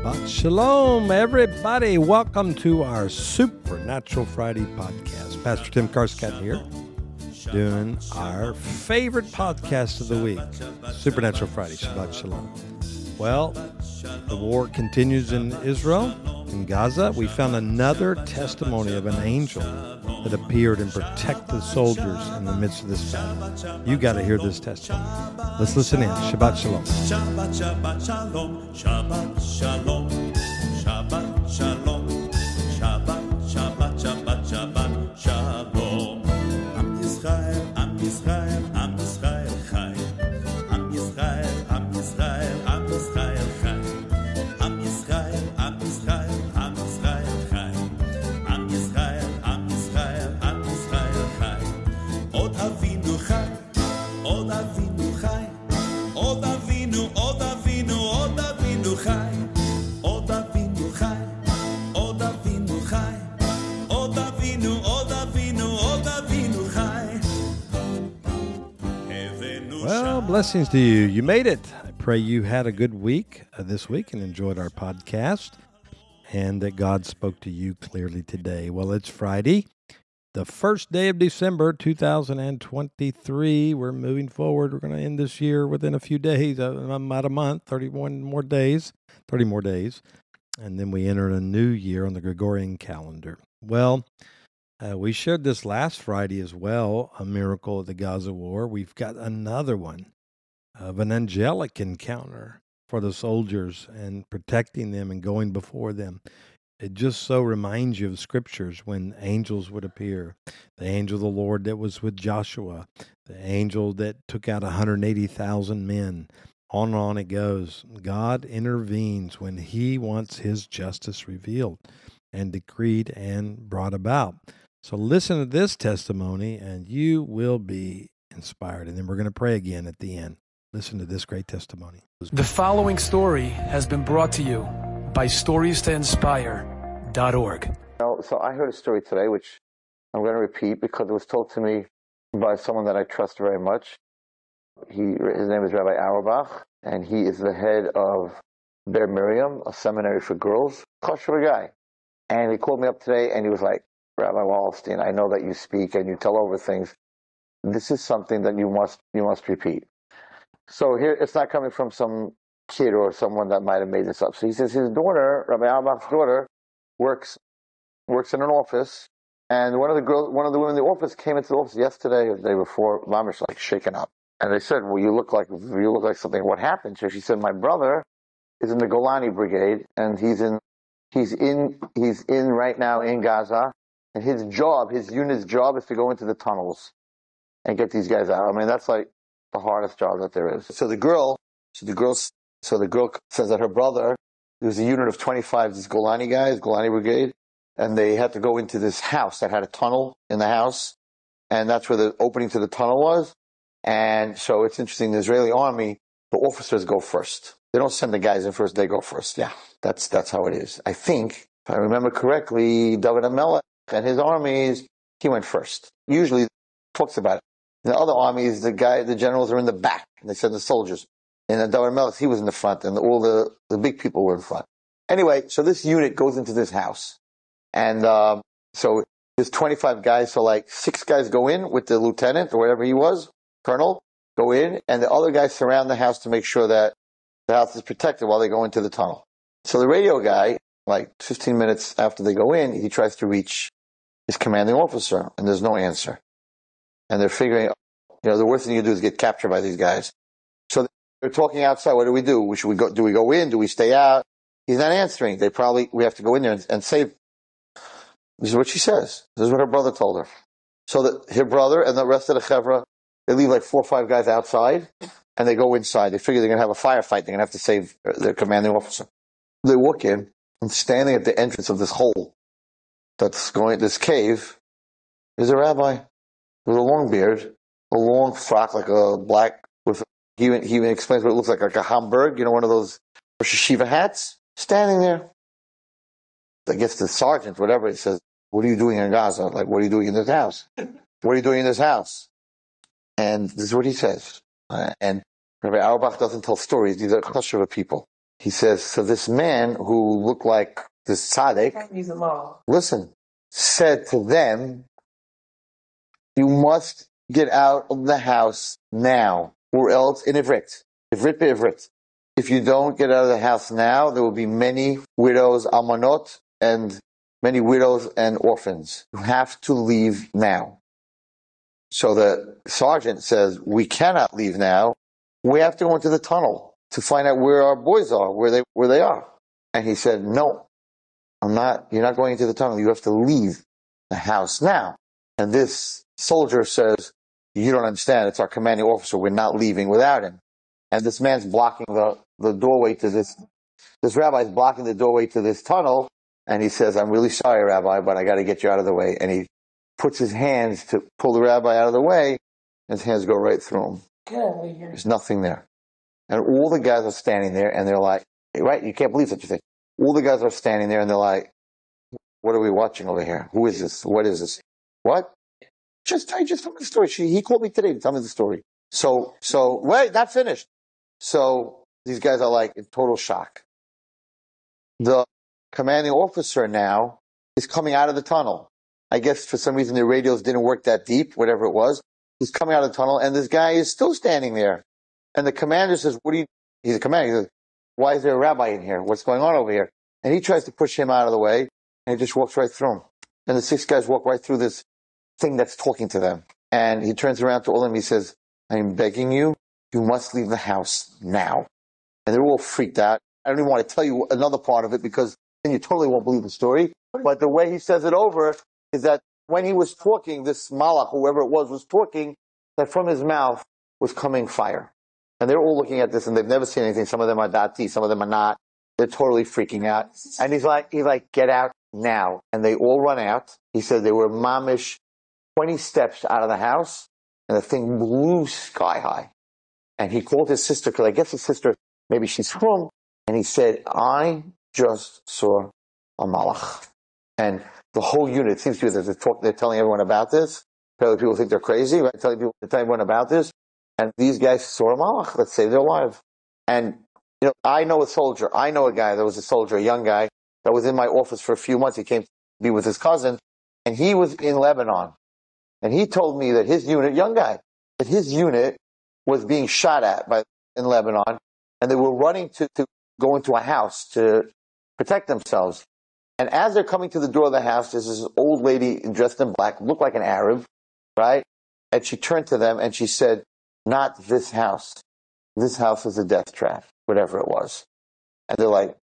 Shabbat Shalom, everybody. Welcome to our Supernatural Friday podcast. Pastor Tim Carscott here, doing our favorite podcast of the week, Supernatural Friday, Shabbat Shalom. Well, the war continues in Israel, in Gaza. We found another testimony of an angel that appeared and protect the soldiers in the midst of this battle. You got to hear this testimony. Let's listen in. Shabbat Shalom. Shabbat, Shabbat Shalom, Shabbat Shalom, blessings to you. You made it. I pray you had a good week uh, this week and enjoyed our podcast and that God spoke to you clearly today. Well, it's Friday, the first day of December 2023. We're moving forward. We're going to end this year within a few days, uh, about a month, 31 more days, 30 more days. And then we enter a new year on the Gregorian calendar. Well, uh, we shared this last Friday as well, a miracle of the Gaza war. We've got another one of an angelic encounter for the soldiers and protecting them and going before them. It just so reminds you of scriptures when angels would appear. The angel of the Lord that was with Joshua, the angel that took out 180,000 men. On and on it goes. God intervenes when he wants his justice revealed and decreed and brought about. So listen to this testimony and you will be inspired. And then we're going to pray again at the end. Listen to this great testimony. The following story has been brought to you by StoriesToInspire.org. No, so I heard a story today, which I'm going to repeat because it was told to me by someone that I trust very much. He, his name is Rabbi Auerbach, and he is the head of Ber Miriam, a seminary for girls. Kosher guy. And he called me up today, and he was like, Rabbi Wallerstein, I know that you speak and you tell over things. This is something that you must you must repeat. So here, it's not coming from some kid or someone that might have made this up. So he says his daughter, Rabbi Auerbach's daughter, works works in an office, and one of the girls, one of the women in the office came into the office yesterday or the day before, mamish like shaken up, and they said, "Well, you look like you look like something. What happened?" So she said, "My brother is in the Golani Brigade, and he's in he's in he's in right now in Gaza, and his job, his unit's job, is to go into the tunnels and get these guys out. I mean, that's like the hardest job that there is. So the girl, so the girl, so the girl says that her brother, there was a unit of 25 these Golani guys, Golani Brigade, and they had to go into this house that had a tunnel in the house, and that's where the opening to the tunnel was. And so it's interesting. The Israeli army, the officers go first. They don't send the guys in first; they go first. Yeah, that's that's how it is. I think, if I remember correctly, David HaMelech and his armies, he went first. Usually, talks about it. In the other armies, the guy, the generals are in the back, and they send the soldiers. And David Melech, he was in the front, and all the, the big people were in front. Anyway, so this unit goes into this house. And um, so there's 25 guys, so like six guys go in with the lieutenant or whatever he was, colonel, go in, and the other guys surround the house to make sure that the house is protected while they go into the tunnel. So the radio guy, like 15 minutes after they go in, he tries to reach his commanding officer, and there's no answer and they're figuring, you know, the worst thing you can do is get captured by these guys. So they're talking outside. What do we do? Should we go? Do we go in? Do we stay out? He's not answering. They probably we have to go in there and, and save. This is what she says. This is what her brother told her. So that her brother and the rest of the chevra, they leave like four or five guys outside, and they go inside. They figure they're gonna have a firefight. They're gonna have to save uh, their commanding officer. They walk in and standing at the entrance of this hole that's going this cave is a rabbi with a long beard, a long frock like a black with. He even, he explains what it looks like, like a Hamburg, you know, one of those Rosh Yeshiva hats, standing there. I guess the sergeant, whatever, he says, "What are you doing in Gaza? Like, what are you doing in this house? What are you doing in this house?" And this is what he says. Uh, and Rabbi Auerbach doesn't tell stories; these are chashuva people. he says, so this man who looked like this tzaddik, listen, said to them, you must get out of the house now, or else in Ivrit. Ivrit Ivrit. If you don't get out of the house now, there will be many widows, almanot, and many widows and orphans. You have to leave now. So the sergeant says, we cannot leave now. We have to go into the tunnel to find out where our boys are, where they, where they are. And he said, no, I'm not, you're not going into the tunnel. You have to leave the house now. And this soldier says, you don't understand. It's our commanding officer. We're not leaving without him. And this man's blocking the, the doorway to this, this rabbi is blocking the doorway to this tunnel. And he says, I'm really sorry, Rabbi, but I got to get you out of the way. And he puts his hands to pull the rabbi out of the way, and his hands go right through him. There's nothing there. And all the guys are standing there, and they're like, right? You can't believe such a thing. All the guys are standing there, and they're like, what are we watching over here? Who is this? What is this? What? Just, I just told me the story. She, he called me today to tell me the story. So, so, wait, not finished. So these guys are like in total shock. The commanding officer now is coming out of the tunnel. I guess for some reason the radios didn't work that deep, whatever it was. He's coming out of the tunnel and this guy is still standing there. And the commander says, what do you, he's a commander. He says, why is there a rabbi in here? What's going on over here? And he tries to push him out of the way and he just walks right through him. And the six guys walk right through this thing that's talking to them. And he turns around to all of them. He says, I'm begging you, you must leave the house now. And they're all freaked out. I don't even want to tell you another part of it because then you totally won't believe the story. But the way he says it over is that when he was talking, this malach, whoever it was, was talking, that from his mouth was coming fire. And they're all looking at this and they've never seen anything. Some of them are dati, some of them are not. They're totally freaking out. And he's like, he's like, get out now. And they all run out. He said they were mamish 20 steps out of the house and the thing blew sky high. And he called his sister, because I guess his sister, maybe she's from, and he said, I just saw a malach. And the whole unit seems to be that they're, talk, they're telling everyone about this. Apparently people think they're crazy, right? Telling people, telling everyone about this. And these guys saw a malach that saved their life. And, you know, I know a soldier. I know a guy that was a soldier, a young guy that was in my office for a few months. He came to be with his cousin and he was in Lebanon. And he told me that his unit, young guy, that his unit was being shot at by, in Lebanon and they were running to, to go into a house to protect themselves. And as they're coming to the door of the house, there's this old lady dressed in black, looked like an Arab, right? And she turned to them and she said, not this house. This house is a death trap, whatever it was. And they're like,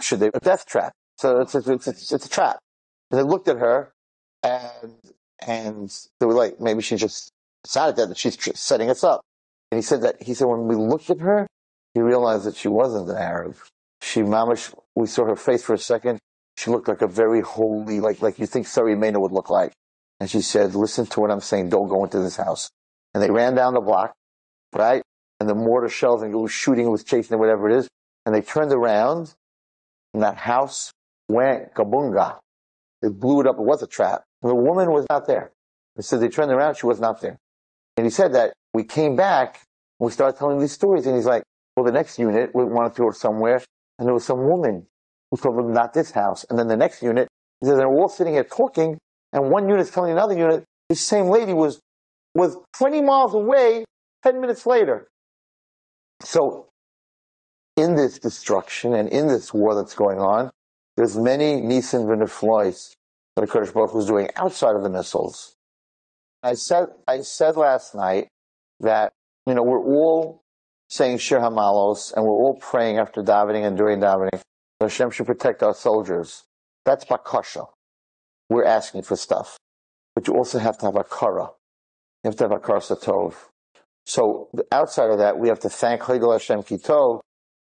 should they, a death trap. So it's a, it's, a, it's a trap. And they looked at her and, and they were like, maybe she just decided that that she's setting us up. And he said that, he said, when we looked at her, he realized that she wasn't an Arab. She, mamish, we saw her face for a second she looked like a very holy, like, like you think Sarah Imeinu would look like. And she said, listen to what I'm saying. Don't go into this house. And they ran down the block, right? And the mortar shells and it was shooting, it was chasing, whatever it is. And they turned around and that house went kabunga. They blew it up. It was a trap. The woman was not there. Said they turned around. She was not there. And he said that we came back we started telling these stories. And he's like, well, the next unit, we wanted to go somewhere. And there was some woman who told them not this house. And then the next unit, he says they're all sitting here talking, and one unit is telling another unit, this same lady was was 20 miles away 10 minutes later. So in this destruction and in this war that's going on, there's many Nisan v'neflois that Kadosh Baruch was doing outside of the missiles. I said, I said last night that, you know, we're all saying Shir Hamalos and we're all praying after davening and during davening Hashem should protect our soldiers. That's bakasha. We're asking for stuff. But you also have to have a kara. You have to have a kara satov. So outside of that, we have to thank Chayil Hashem Kitov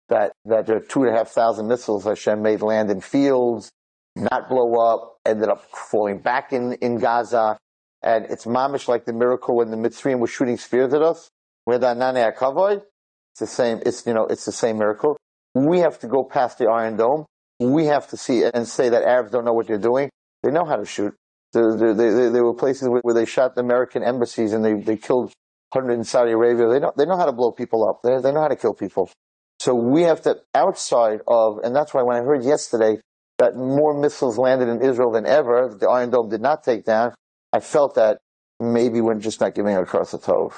that, that there are two and a half thousand missiles Hashem made land in fields, not blow up, ended up falling back in, in Gaza. And it's mamish like the miracle when the Mitzrayim was shooting spears at us. It's the same, it's, you know, it's the same miracle. We have to go past the Iron Dome. We have to see and say that Arabs don't know what they're doing. They know how to shoot. There, there, there, there were places where they shot the American embassies and they, they killed 100 in Saudi Arabia. They know, they know how to blow people up. They, they know how to kill people. So we have to, outside of, and that's why when I heard yesterday that more missiles landed in Israel than ever, the Iron Dome did not take down, I felt that maybe we're just not giving across the tov.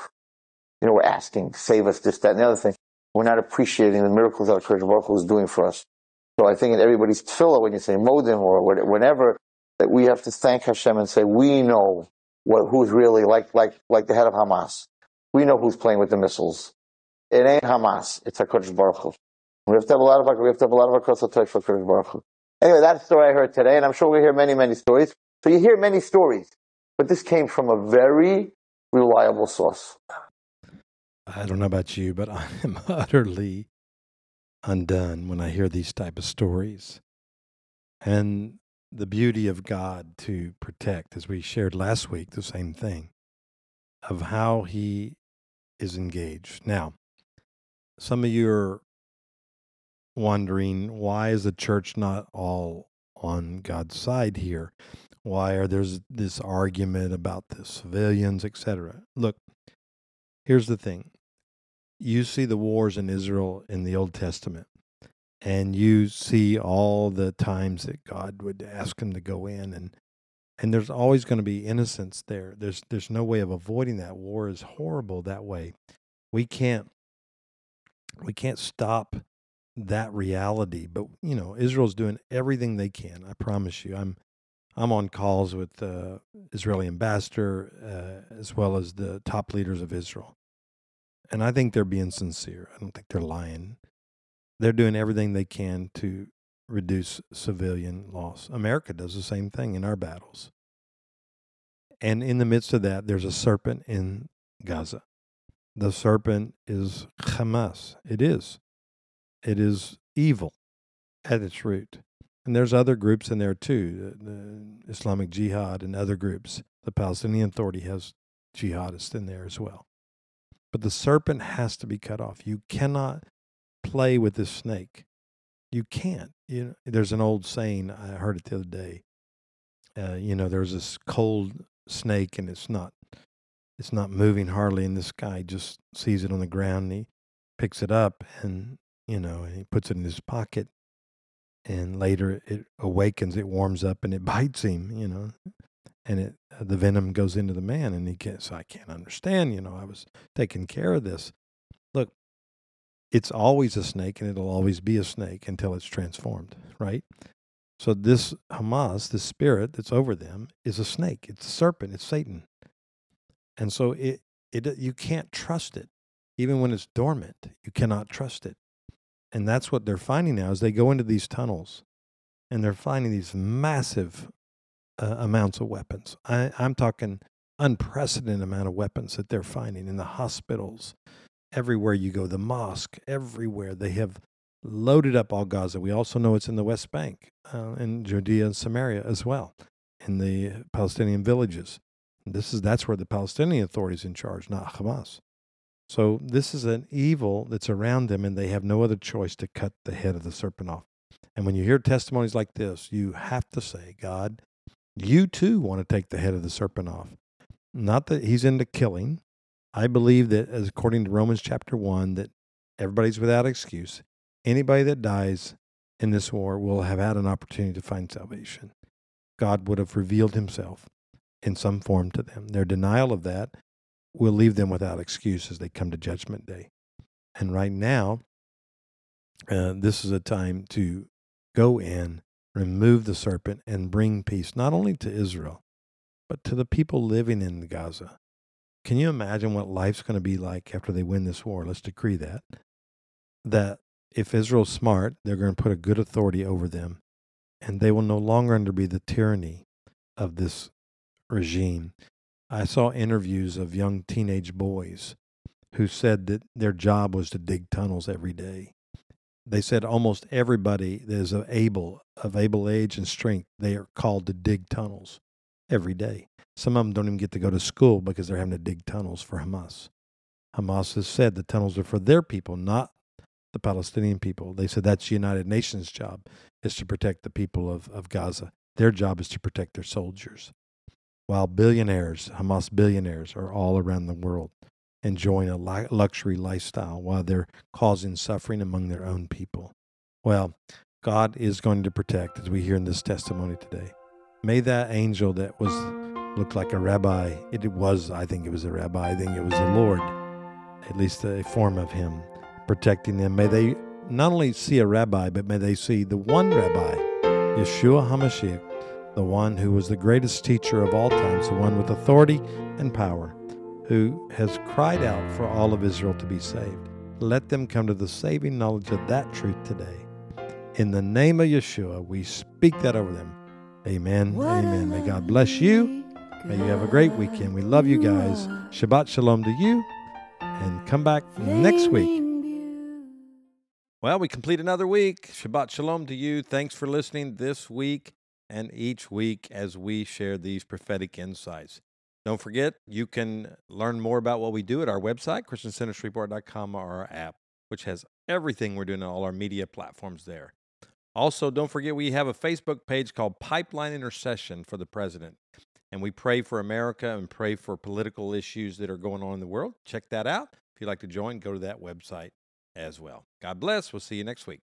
You know, we're asking, save us, this, that, and the other thing. We're not appreciating the miracles that Kodesh Baruch is doing for us. So I think in everybody's tefillah, when you say modim or whenever, that we have to thank Hashem and say, we know what, who's really like, like, like the head of Hamas. We know who's playing with the missiles. It ain't Hamas. It's HaKadosh Baruch Hu. We have to have a lot of, we have to have a lot of touch for HaKadosh Baruch Hu. Anyway, that's the story I heard today, and I'm sure we'll hear many, many stories. So you hear many stories, but this came from a very reliable source. I don't know about you, but I am utterly undone when I hear these type of stories. And the beauty of God to protect, as we shared last week, the same thing, of how He is engaged. Now, some of you are wondering why is the church not all on God's side here? Why are there's this argument about the civilians, etc.? Look, here's the thing. You see the wars in Israel in the Old Testament, and you see all the times that God would ask him to go in and and there's always going to be innocence there. There's there's no way of avoiding that. War is horrible that way. We can't we can't stop that reality. But you know, Israel's doing everything they can. I promise you. I'm I'm on calls with the Israeli ambassador uh, as well as the top leaders of Israel, and I think they're being sincere. I don't think they're lying. They're doing everything they can to reduce civilian loss. America does the same thing in our battles. And in the midst of that, there's a serpent in Gaza. The serpent is Hamas. It is. It is evil at its root. And there's other groups in there too, the, Islamic Jihad and other groups. The Palestinian Authority has jihadists in there as well. But the serpent has to be cut off. You cannot play with this snake. You can't. You know, there's an old saying I heard it the other day. Uh, you know, there's this cold snake and it's not it's not moving hardly and this guy just sees it on the ground and he picks it up and you know, and he puts it in his pocket. And later it awakens, it warms up, and it bites him, you know, and it uh, the venom goes into the man, and he gets. I can't understand, you know. I was taking care of this. Look, it's always a snake, and it'll always be a snake until it's transformed, right? So this Hamas, this spirit that's over them, is a snake. It's a serpent. It's Satan, and so it it you can't trust it, even when it's dormant. You cannot trust it. And that's what they're finding now is they go into these tunnels and they're finding these massive uh, amounts of weapons. I, I'm talking unprecedented amount of weapons that they're finding in the hospitals, everywhere you go, the mosque, everywhere. They have loaded up all Gaza. We also know it's in the West Bank, uh, in Judea and Samaria as well, in the Palestinian villages. This is that's where the Palestinian Authority is in charge, not Hamas. So this is an evil that's around them, and they have no other choice to cut the head of the serpent off. And when you hear testimonies like this, you have to say, God, you too want to take the head of the serpent off. Not that he's into killing. I believe that, as according to Romans chapter 1, that everybody's without excuse. Anybody that dies in this war will have had an opportunity to find salvation. God would have revealed himself in some form to them. Their denial of that will leave them without excuse as they come to Judgment Day. And right now, uh, this is a time to go in, remove the serpent, and bring peace not only to Israel, but to the people living in Gaza. Can you imagine what life's going to be like after they win this war? Let's decree that. That if Israel's smart, they're going to put a good authority over them, and they will no longer under be the tyranny of this regime. I saw interviews of young teenage boys who said that their job was to dig tunnels every day. They said almost everybody that is of able of able age and strength, they are called to dig tunnels every day. Some of them don't even get to go to school because they're having to dig tunnels for Hamas. Hamas has said the tunnels are for their people, not the Palestinian people. They said that's the United Nations job is to protect the people of, of Gaza. Their job is to protect their soldiers while billionaires, Hamas billionaires, are all around the world enjoying a luxury lifestyle while they're causing suffering among their own people. Well, God is going to protect, as we hear in this testimony today. May that angel that was looked like a rabbi, it was, I think it was a rabbi, I think it was the Lord, at least a form of him, protecting them. May they not only see a rabbi, but may they see the one rabbi, Yeshua HaMashiach, the one who was the greatest teacher of all times, the one with authority and power, who has cried out for all of Israel to be saved. Let them come to the saving knowledge of that truth today. In the name of Yeshua, we speak that over them. Amen. Amen. May God bless you. May you have a great weekend. We love you guys. Shabbat Shalom to you. And come back next week. Well, we complete another week. Shabbat Shalom to you. Thanks for listening this week and each week as we share these prophetic insights. Don't forget, you can learn more about what we do at our website, ChristianCenterShreveport.com, or our app, which has everything we're doing on all our media platforms there. Also, don't forget, we have a Facebook page called Pipeline Intercession for the President. And we pray for America and pray for political issues that are going on in the world. Check that out. If you'd like to join, go to that website as well. God bless. We'll see you next week.